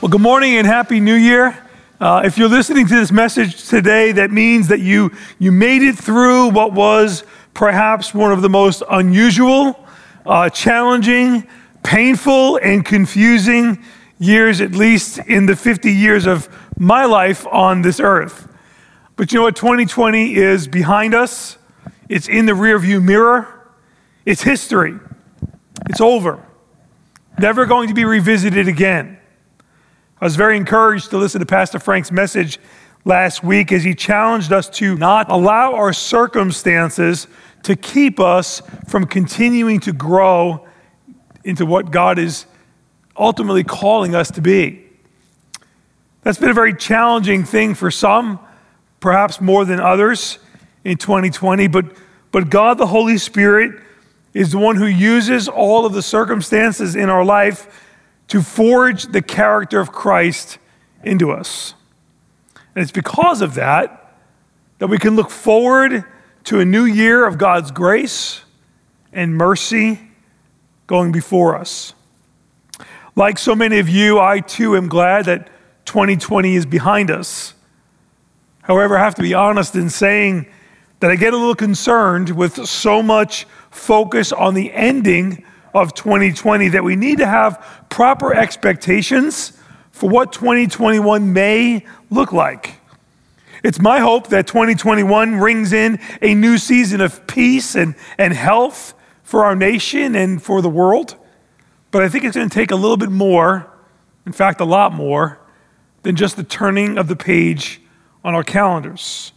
Well, good morning and happy new year. Uh, if you're listening to this message today, that means that you, you made it through what was perhaps one of the most unusual, uh, challenging, painful, and confusing years, at least in the 50 years of my life on this earth. But you know what? 2020 is behind us, it's in the rearview mirror, it's history, it's over, never going to be revisited again. I was very encouraged to listen to Pastor Frank's message last week as he challenged us to not allow our circumstances to keep us from continuing to grow into what God is ultimately calling us to be. That's been a very challenging thing for some, perhaps more than others in 2020, but, but God, the Holy Spirit, is the one who uses all of the circumstances in our life to forge the character of Christ into us. And it's because of that that we can look forward to a new year of God's grace and mercy going before us. Like so many of you, I too am glad that 2020 is behind us. However, I have to be honest in saying that I get a little concerned with so much focus on the ending of 2020 that we need to have proper expectations for what 2021 may look like. It's my hope that 2021 rings in a new season of peace and, and health for our nation and for the world. But I think it's going to take a little bit more, in fact, a lot more, than just the turning of the page on our calendars.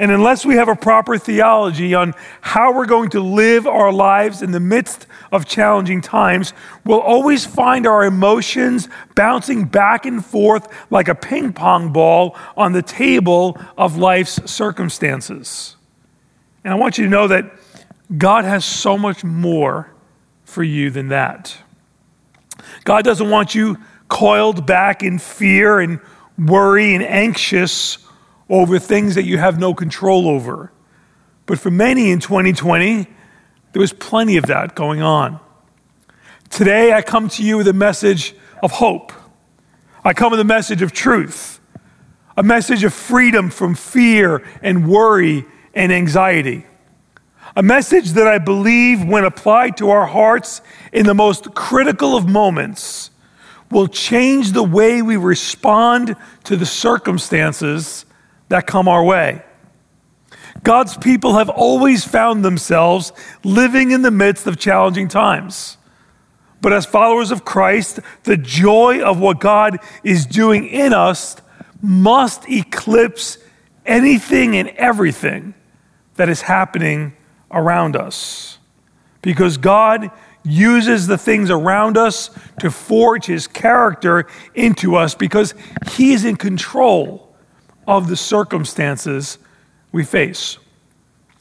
And unless we have a proper theology on how we're going to live our lives in the midst of challenging times, we'll always find our emotions bouncing back and forth like a ping pong ball on the table of life's circumstances. And I want you to know that God has so much more for you than that. God doesn't want you coiled back in fear and worry and anxious over things that you have no control over. But for many in 2020, there was plenty of that going on. Today, I come to you with a message of hope. I come with a message of truth, a message of freedom from fear and worry and anxiety. A message that I believe, when applied to our hearts in the most critical of moments, will change the way we respond to the circumstances that come our way. God's people have always found themselves living in the midst of challenging times. But as followers of Christ, the joy of what God is doing in us must eclipse anything and everything that is happening around us. Because God uses the things around us to forge his character into us because he is in control of the circumstances we face.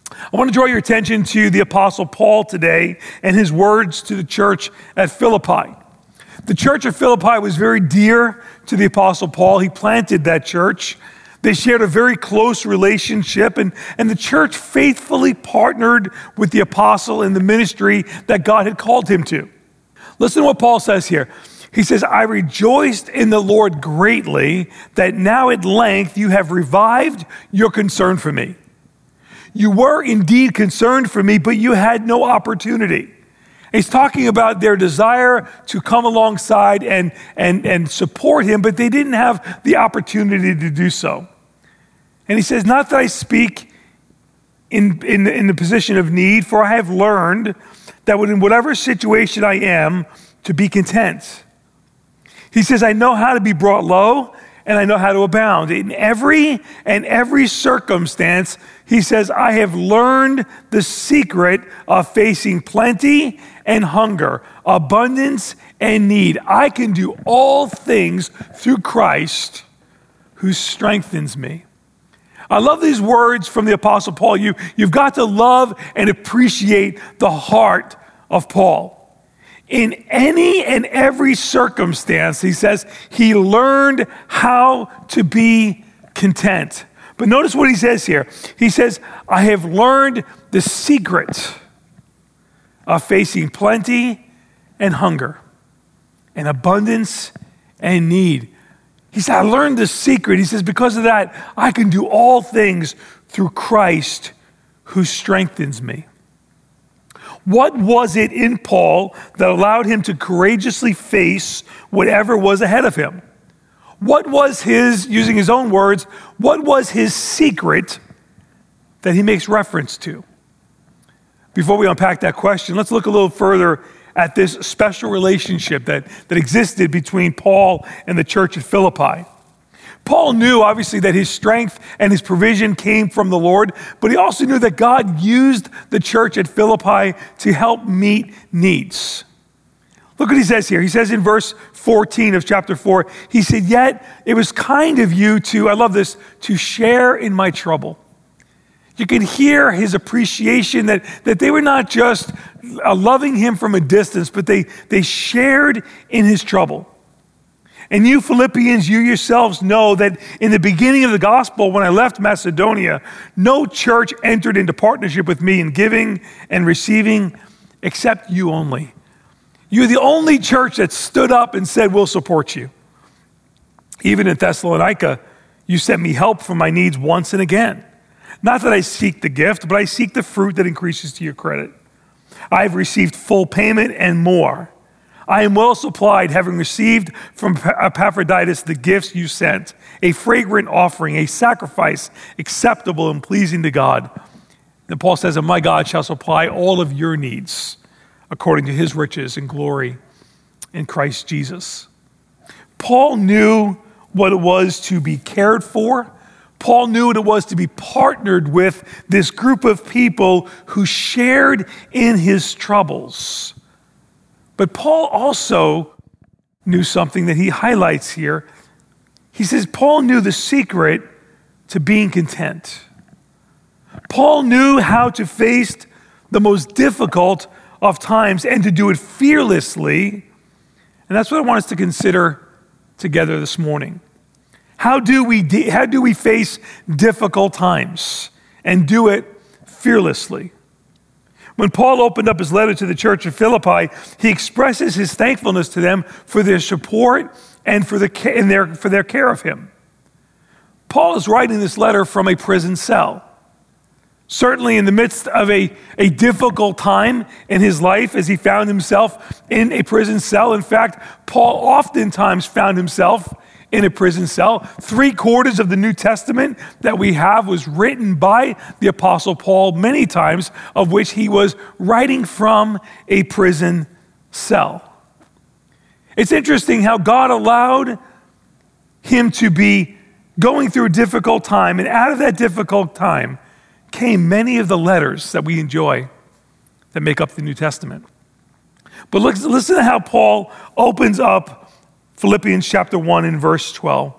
I want to draw your attention to the Apostle Paul today and his words to the church at Philippi. The church of Philippi was very dear to the Apostle Paul. He planted that church. They shared a very close relationship, and, and the church faithfully partnered with the apostle in the ministry that God had called him to. Listen to what Paul says here. He says, I rejoiced in the Lord greatly that now at length you have revived your concern for me. You were indeed concerned for me, but you had no opportunity. He's talking about their desire to come alongside and, and, and support him, but they didn't have the opportunity to do so. And he says, Not that I speak in, in, in the position of need, for I have learned that in whatever situation I am, to be content. He says, I know how to be brought low and I know how to abound. In every and every circumstance, he says, I have learned the secret of facing plenty and hunger, abundance and need. I can do all things through Christ who strengthens me. I love these words from the Apostle Paul. You, you've got to love and appreciate the heart of Paul. In any and every circumstance, he says, he learned how to be content. But notice what he says here. He says, I have learned the secret of facing plenty and hunger, and abundance and need. He said, I learned the secret. He says, because of that, I can do all things through Christ who strengthens me. What was it in Paul that allowed him to courageously face whatever was ahead of him? What was his, using his own words, what was his secret that he makes reference to? Before we unpack that question, let's look a little further at this special relationship that, that existed between Paul and the church at Philippi. Paul knew, obviously, that his strength and his provision came from the Lord, but he also knew that God used the church at Philippi to help meet needs. Look what he says here. He says in verse 14 of chapter 4, he said, Yet it was kind of you to, I love this, to share in my trouble. You can hear his appreciation that, that they were not just uh, loving him from a distance, but they, they shared in his trouble. And you Philippians, you yourselves know that in the beginning of the gospel, when I left Macedonia, no church entered into partnership with me in giving and receiving except you only. You're the only church that stood up and said, We'll support you. Even in Thessalonica, you sent me help for my needs once and again. Not that I seek the gift, but I seek the fruit that increases to your credit. I've received full payment and more. I am well supplied, having received from uh, Epaphroditus the gifts you sent, a fragrant offering, a sacrifice acceptable and pleasing to God. And Paul says, And my God shall supply all of your needs according to his riches and glory in Christ Jesus. Paul knew what it was to be cared for. Paul knew what it was to be partnered with this group of people who shared in his troubles. But Paul also knew something that he highlights here. He says, Paul knew the secret to being content. Paul knew how to face the most difficult of times and to do it fearlessly. And that's what I want us to consider together this morning. How do we, de- how do we face difficult times and do it fearlessly? When Paul opened up his letter to the church of Philippi, he expresses his thankfulness to them for their support and for, the, and their, for their care of him. Paul is writing this letter from a prison cell. Certainly, in the midst of a, a difficult time in his life, as he found himself in a prison cell. In fact, Paul oftentimes found himself in a prison cell. Three quarters of the New Testament that we have was written by the Apostle Paul, many times of which he was writing from a prison cell. It's interesting how God allowed him to be going through a difficult time, and out of that difficult time came many of the letters that we enjoy that make up the New Testament. But look, listen to how Paul opens up Philippians chapter 1 and verse 12.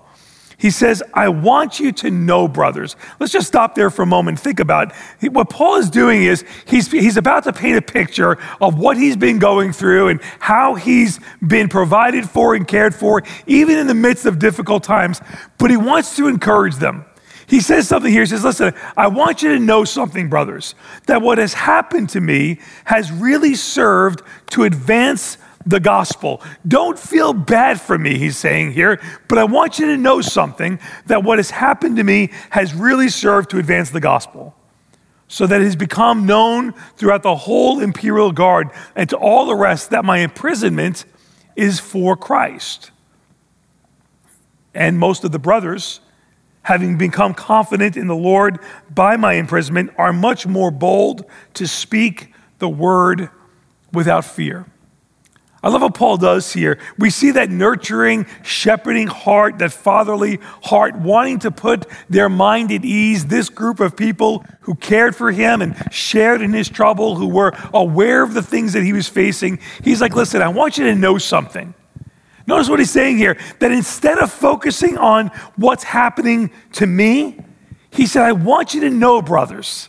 He says, I want you to know, brothers. Let's just stop there for a moment think about it. What Paul is doing is he's, he's about to paint a picture of what he's been going through and how he's been provided for and cared for, even in the midst of difficult times. But he wants to encourage them. He says something here. He says, Listen, I want you to know something, brothers, that what has happened to me has really served to advance the gospel. Don't feel bad for me, he's saying here, but I want you to know something that what has happened to me has really served to advance the gospel. So that it has become known throughout the whole imperial guard and to all the rest that my imprisonment is for Christ. And most of the brothers, having become confident in the Lord by my imprisonment, are much more bold to speak the word without fear. I love what Paul does here. We see that nurturing, shepherding heart, that fatherly heart, wanting to put their mind at ease. This group of people who cared for him and shared in his trouble, who were aware of the things that he was facing. He's like, listen, I want you to know something. Notice what he's saying here that instead of focusing on what's happening to me, he said, I want you to know, brothers,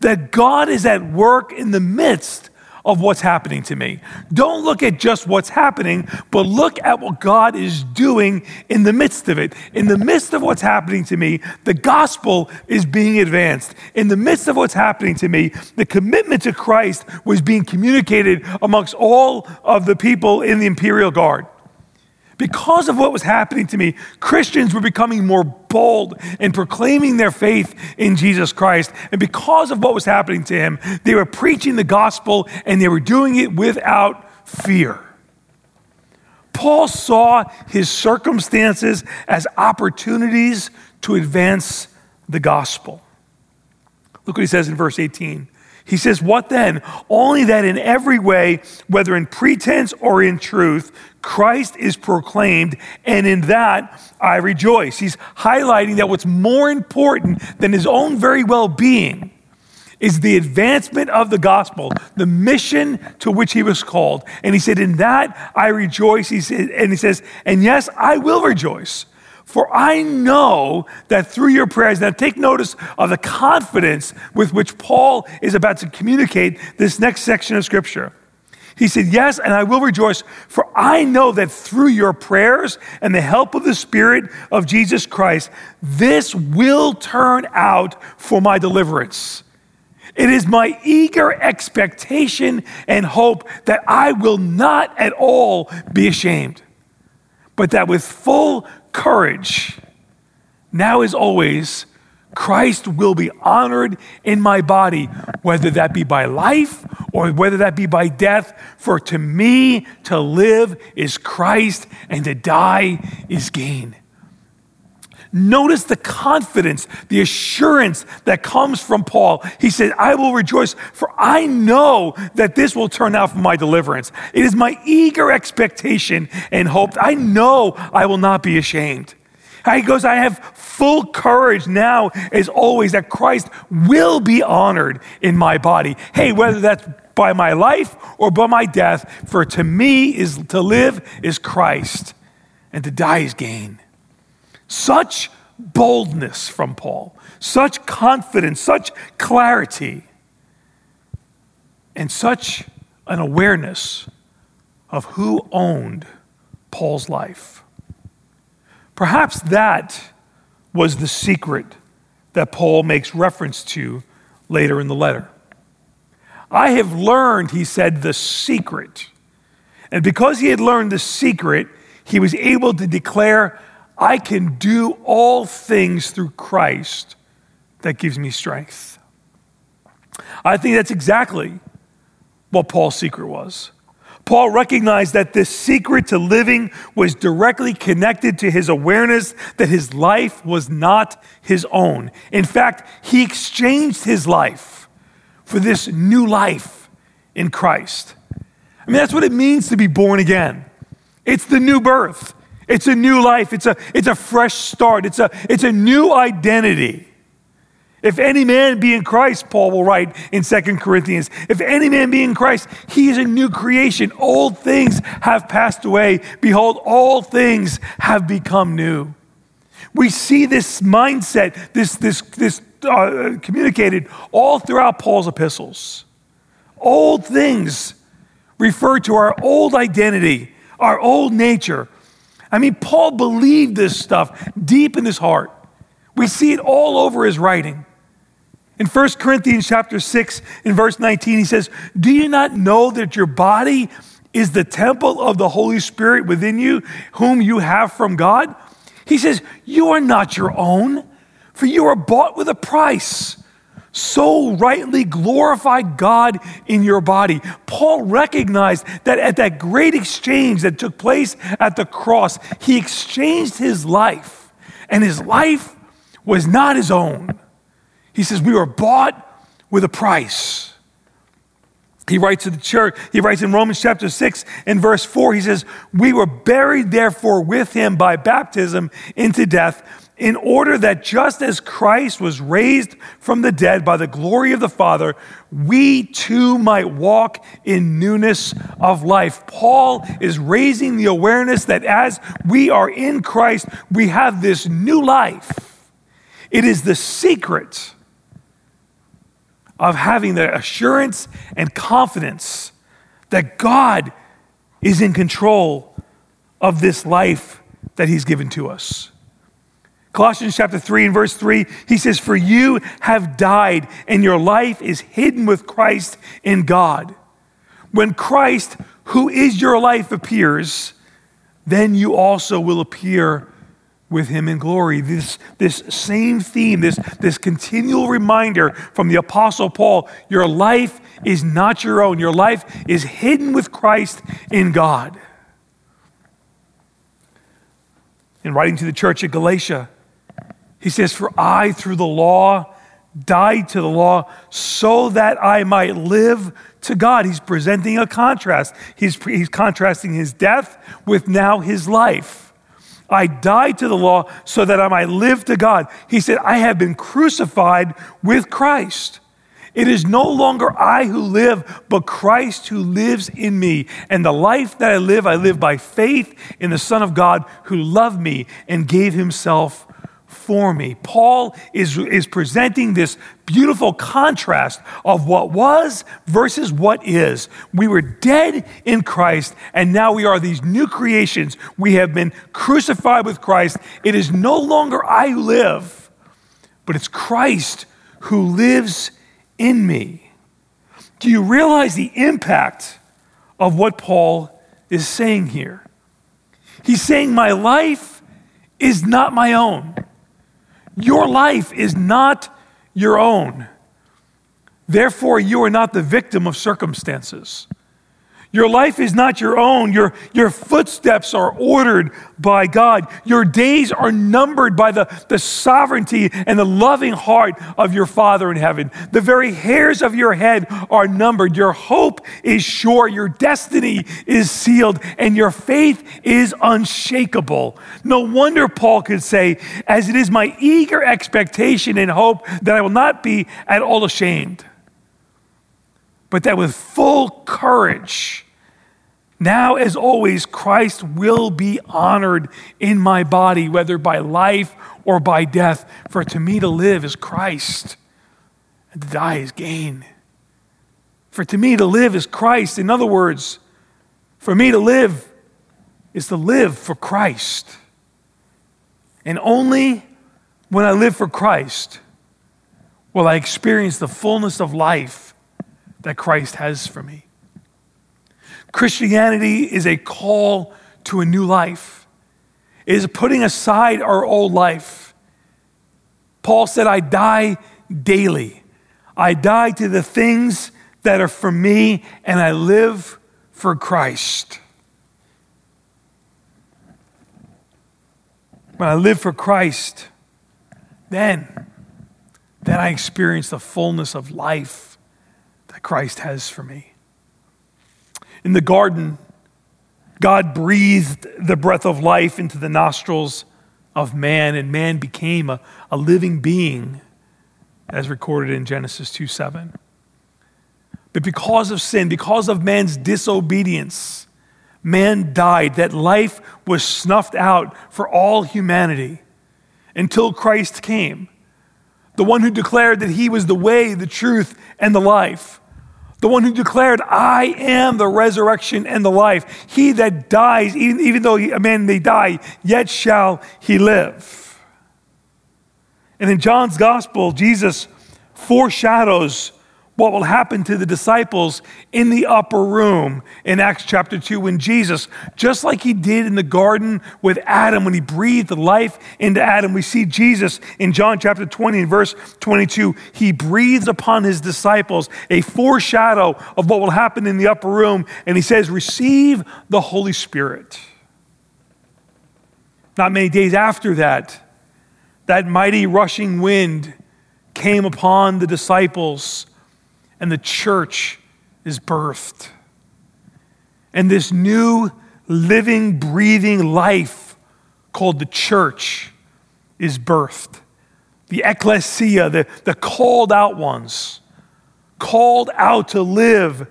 that God is at work in the midst of what's happening to me. Don't look at just what's happening, but look at what God is doing in the midst of it. In the midst of what's happening to me, the gospel is being advanced. In the midst of what's happening to me, the commitment to Christ was being communicated amongst all of the people in the imperial guard. Because of what was happening to me, Christians were becoming more bold in proclaiming their faith in Jesus Christ. And because of what was happening to him, they were preaching the gospel and they were doing it without fear. Paul saw his circumstances as opportunities to advance the gospel. Look what he says in verse 18. He says, What then? Only that in every way, whether in pretense or in truth, Christ is proclaimed, and in that I rejoice. He's highlighting that what's more important than his own very well being is the advancement of the gospel, the mission to which he was called. And he said, In that I rejoice. He said, and he says, And yes, I will rejoice. For I know that through your prayers, now take notice of the confidence with which Paul is about to communicate this next section of scripture. He said, Yes, and I will rejoice, for I know that through your prayers and the help of the Spirit of Jesus Christ, this will turn out for my deliverance. It is my eager expectation and hope that I will not at all be ashamed, but that with full courage, now as always, Christ will be honored in my body, whether that be by life or whether that be by death. For to me, to live is Christ, and to die is gain. Notice the confidence, the assurance that comes from Paul. He said, I will rejoice, for I know that this will turn out for my deliverance. It is my eager expectation and hope. I know I will not be ashamed. He goes, I have full courage now, as always, that Christ will be honored in my body. Hey, whether that's by my life or by my death, for to me is to live is Christ, and to die is gain. Such boldness from Paul, such confidence, such clarity, and such an awareness of who owned Paul's life. Perhaps that was the secret that Paul makes reference to later in the letter. I have learned, he said, the secret. And because he had learned the secret, he was able to declare I can do all things through Christ that gives me strength. I think that's exactly what Paul's secret was. Paul recognized that this secret to living was directly connected to his awareness that his life was not his own. In fact, he exchanged his life for this new life in Christ. I mean, that's what it means to be born again. It's the new birth. It's a new life. It's a, it's a fresh start. It's a, it's a new identity. If any man be in Christ, Paul will write in Second Corinthians, if any man be in Christ, he is a new creation. Old things have passed away. Behold, all things have become new. We see this mindset, this, this, this uh, communicated all throughout Paul's epistles. Old things refer to our old identity, our old nature, I mean, Paul believed this stuff deep in his heart. We see it all over his writing. In 1 Corinthians chapter 6, in verse 19, he says, Do you not know that your body is the temple of the Holy Spirit within you, whom you have from God? He says, You are not your own, for you are bought with a price so rightly glorify God in your body. Paul recognized that at that great exchange that took place at the cross, he exchanged his life, and his life was not his own. He says, We were bought with a price. He writes to the church, he writes in Romans chapter 6 and verse 4, he says, We were buried therefore with him by baptism into death in order that just as Christ was raised from the dead by the glory of the Father, we too might walk in newness of life. Paul is raising the awareness that as we are in Christ, we have this new life. It is the secret of having the assurance and confidence that God is in control of this life that He's given to us. Colossians chapter 3 and verse 3, he says, For you have died, and your life is hidden with Christ in God. When Christ, who is your life, appears, then you also will appear with him in glory. This, this same theme, this, this continual reminder from the Apostle Paul your life is not your own, your life is hidden with Christ in God. In writing to the church at Galatia, he says, For I, through the law, died to the law so that I might live to God. He's presenting a contrast. He's, he's contrasting his death with now his life. I died to the law so that I might live to God. He said, I have been crucified with Christ. It is no longer I who live, but Christ who lives in me. And the life that I live, I live by faith in the Son of God who loved me and gave himself for me. Paul is, is presenting this beautiful contrast of what was versus what is. We were dead in Christ, and now we are these new creations. We have been crucified with Christ. It is no longer I who live, but it's Christ who lives in me. Do you realize the impact of what Paul is saying here? He's saying, My life is not my own. Your life is not your own. Therefore, you are not the victim of circumstances. Your life is not your own. Your, your footsteps are ordered by God. Your days are numbered by the, the sovereignty and the loving heart of your Father in heaven. The very hairs of your head are numbered. Your hope is sure. Your destiny is sealed, and your faith is unshakable. No wonder Paul could say, As it is my eager expectation and hope that I will not be at all ashamed but that with full courage, now as always, Christ will be honored in my body, whether by life or by death. For to me to live is Christ, and to die is gain. For to me to live is Christ. In other words, for me to live is to live for Christ. And only when I live for Christ will I experience the fullness of life that Christ has for me. Christianity is a call to a new life. It is putting aside our old life. Paul said, I die daily. I die to the things that are for me, and I live for Christ. When I live for Christ, then, then I experience the fullness of life Christ has for me. In the garden, God breathed the breath of life into the nostrils of man, and man became a, a living being, as recorded in Genesis 2 7. But because of sin, because of man's disobedience, man died. That life was snuffed out for all humanity until Christ came, the one who declared that he was the way, the truth, and the life the one who declared, I am the resurrection and the life. He that dies, even, even though a man may die, yet shall he live. And in John's gospel, Jesus foreshadows what will happen to the disciples in the upper room in Acts chapter 2 when Jesus, just like he did in the garden with Adam when he breathed life into Adam, we see Jesus in John chapter 20 and verse 22. He breathes upon his disciples a foreshadow of what will happen in the upper room, and he says, Receive the Holy Spirit. Not many days after that, that mighty rushing wind came upon the disciples and the church is birthed. And this new living, breathing life called the church is birthed. The ecclesia, the, the called out ones, called out to live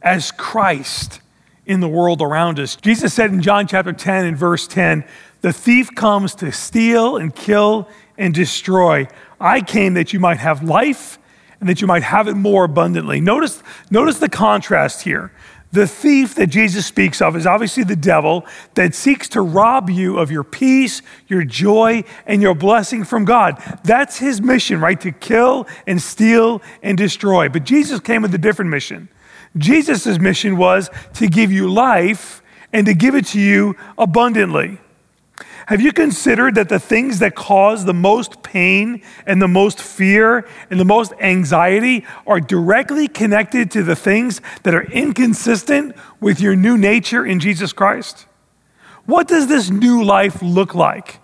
as Christ in the world around us. Jesus said in John chapter 10 and verse 10, the thief comes to steal and kill and destroy. I came that you might have life and that you might have it more abundantly. Notice, notice the contrast here. The thief that Jesus speaks of is obviously the devil that seeks to rob you of your peace, your joy, and your blessing from God. That's his mission, right? To kill and steal and destroy. But Jesus came with a different mission. Jesus' mission was to give you life and to give it to you abundantly. Have you considered that the things that cause the most pain and the most fear and the most anxiety are directly connected to the things that are inconsistent with your new nature in Jesus Christ? What does this new life look like?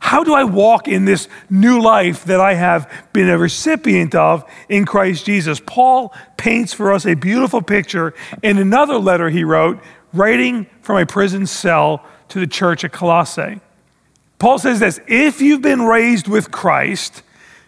How do I walk in this new life that I have been a recipient of in Christ Jesus? Paul paints for us a beautiful picture in another letter he wrote, writing from a prison cell to the church at Colossae. Paul says this if you've been raised with Christ,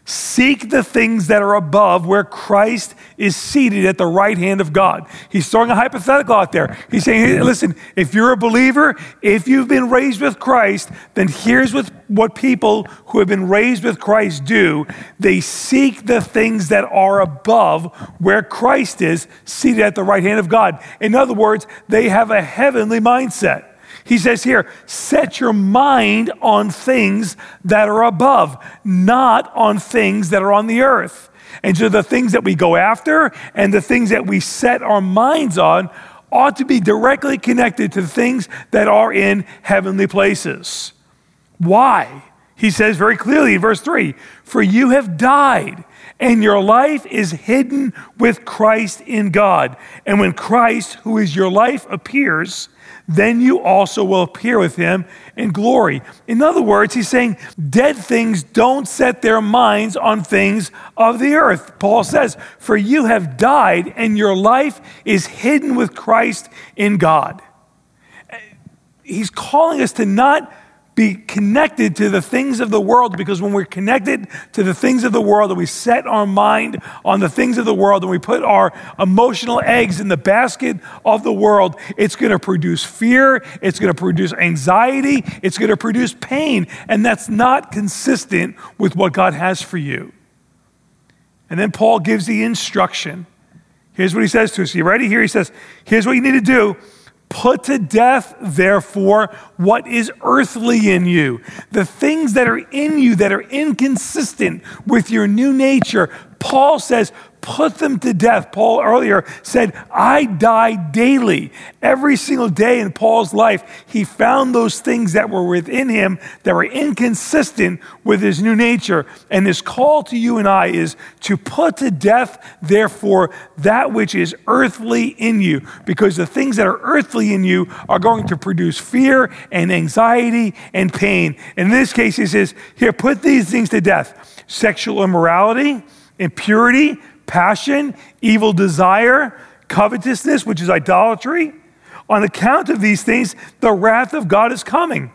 Seek the things that are above where Christ is seated at the right hand of God. He's throwing a hypothetical out there. He's saying, hey, listen, if you're a believer, if you've been raised with Christ, then here's what, what people who have been raised with Christ do. They seek the things that are above where Christ is seated at the right hand of God. In other words, they have a heavenly mindset. He says here, set your mind on things that are above, not on things that are on the earth. And so the things that we go after and the things that we set our minds on ought to be directly connected to things that are in heavenly places. Why? He says very clearly in verse 3 For you have died, and your life is hidden with Christ in God. And when Christ, who is your life, appears, then you also will appear with him in glory. In other words, he's saying dead things don't set their minds on things of the earth. Paul says, For you have died, and your life is hidden with Christ in God. He's calling us to not be connected to the things of the world because when we're connected to the things of the world and we set our mind on the things of the world and we put our emotional eggs in the basket of the world, it's going to produce fear, it's going to produce anxiety, it's going to produce pain, and that's not consistent with what God has for you. And then Paul gives the instruction. Here's what he says to us. You ready? Here he says, Here's what you need to do Put to death, therefore, what is earthly in you. The things that are in you that are inconsistent with your new nature. Paul says, put them to death. Paul earlier said, I die daily. Every single day in Paul's life, he found those things that were within him that were inconsistent with his new nature. And his call to you and I is to put to death, therefore, that which is earthly in you. Because the things that are earthly in you are going to produce fear and anxiety and pain. In this case, he says, Here, put these things to death sexual immorality, impurity passion, evil desire, covetousness, which is idolatry. On account of these things, the wrath of God is coming.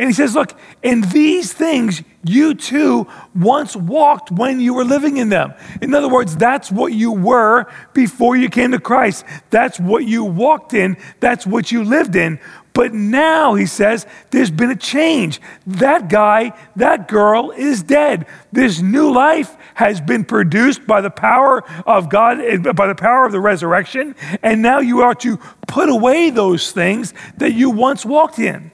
And he says, Look, in these things you too once walked when you were living in them. In other words, that's what you were before you came to Christ. That's what you walked in. That's what you lived in. But now, he says, there's been a change. That guy, that girl is dead. This new life has been produced by the power of God, eh, by the power of the resurrection. And now you are to put away those things that you once walked in.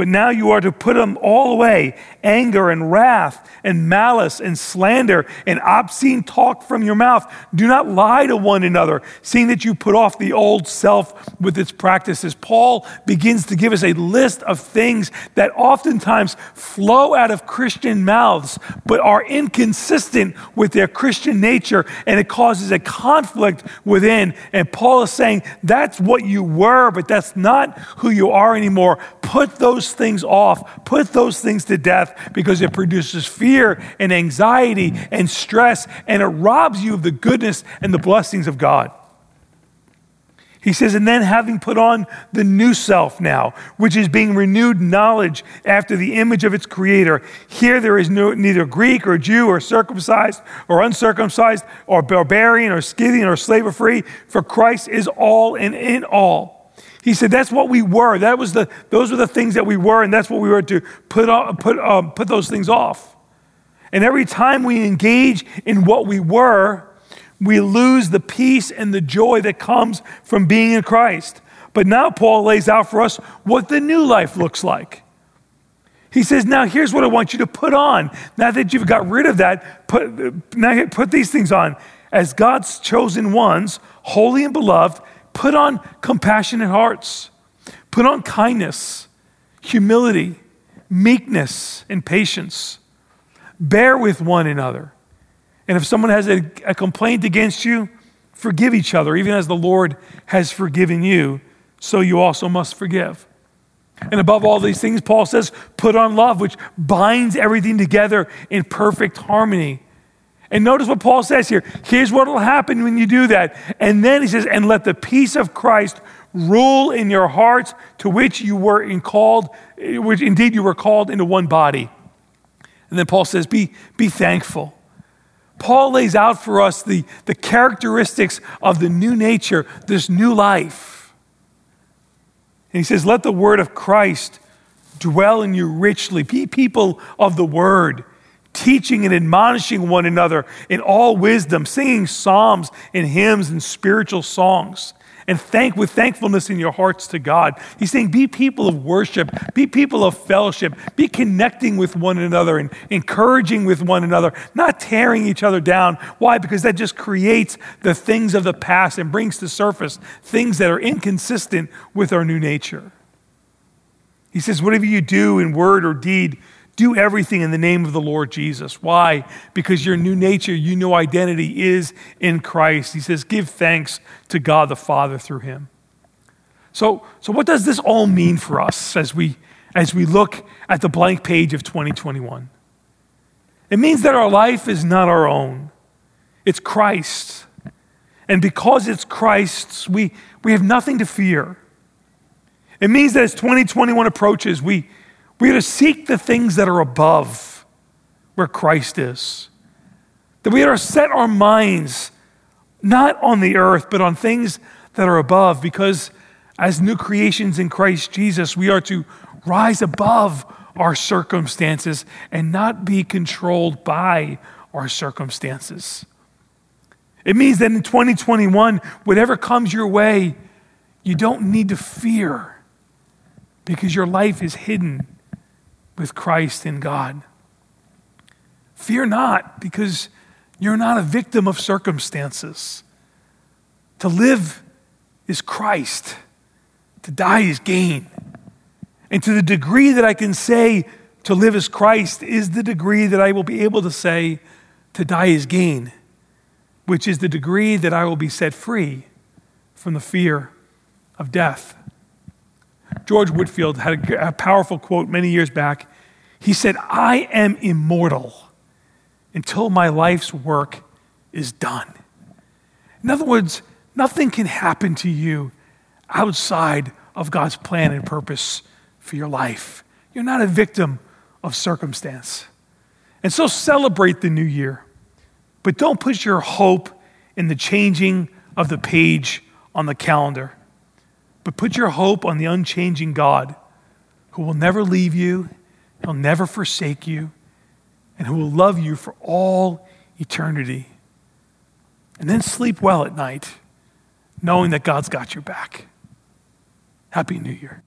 But now you are to put them all away anger and wrath and malice and slander and obscene talk from your mouth. Do not lie to one another, seeing that you put off the old self with its practices. Paul begins to give us a list of things that oftentimes flow out of Christian mouths, but are inconsistent with their Christian nature, and it causes a conflict within. And Paul is saying that's what you were, but that's not who you are anymore. Put those things off, put those things to death because it produces fear and anxiety and stress and it robs you of the goodness and the blessings of God. He says, and then having put on the new self now, which is being renewed knowledge after the image of its creator. Here there is no, neither Greek or Jew or circumcised or uncircumcised or barbarian or Scythian or slave or free, for Christ is all and in all. He said that's what we were. That was the, those were the things that we were, and that's what we were to put, off, put, um, put those things off. And every time we engage in what we were, we lose the peace and the joy that comes from being in Christ. But now Paul lays out for us what the new life looks like. He says, Now here's what I want you to put on. Now that you've got rid of that, put, now put these things on. As God's chosen ones, holy and beloved, put on compassionate hearts, put on kindness, humility, meekness, and patience. Bear with one another. And if someone has a, a complaint against you, forgive each other, even as the Lord has forgiven you, so you also must forgive. And above all these things, Paul says, put on love, which binds everything together in perfect harmony. And notice what Paul says here. Here's what will happen when you do that. And then he says, and let the peace of Christ rule in your hearts, to which you were called, which indeed you were called into one body. And then Paul says, be, be thankful. Paul lays out for us the, the characteristics of the new nature, this new life. And he says, Let the word of Christ dwell in you richly. Be people of the word, teaching and admonishing one another in all wisdom, singing psalms and hymns and spiritual songs and thank with thankfulness in your hearts to God. He's saying, be people of worship, be people of fellowship, be connecting with one another and encouraging with one another, not tearing each other down. Why? Because that just creates the things of the past and brings to surface things that are inconsistent with our new nature. He says, whatever you do in word or deed, do everything in the name of the Lord Jesus. Why? Because your new nature, your new identity is in Christ. He says, give thanks to God the Father through him. So, so what does this all mean for us as we, as we look at the blank page of 2021? It means that our life is not our own, it's Christ's. And because it's Christ's, we, we have nothing to fear. It means that as 2021 approaches, we, we are to seek the things that are above where Christ is. That we are to set our minds not on the earth, but on things that are above, because as new creations in Christ Jesus, we are to rise above our circumstances and not be controlled by our circumstances. It means that in 2021, whatever comes your way, you don't need to fear because your life is hidden with Christ in God. Fear not, because you're not a victim of circumstances. To live is Christ, to die is gain. And to the degree that I can say to live is Christ is the degree that I will be able to say to die is gain, which is the degree that I will be set free from the fear of death. George Whitefield had a, powerful quote many years back. He said, I am immortal until my life's work is done. In other words, nothing can happen to you outside of God's plan and purpose for your life. You're not a victim of circumstance. And so celebrate the new year, but don't put your hope in the changing of the page on the calendar, but put your hope on the unchanging God who will never leave you He'll never forsake you, and who will love you for all eternity. And then sleep well at night, knowing that God's got your back. Happy New Year.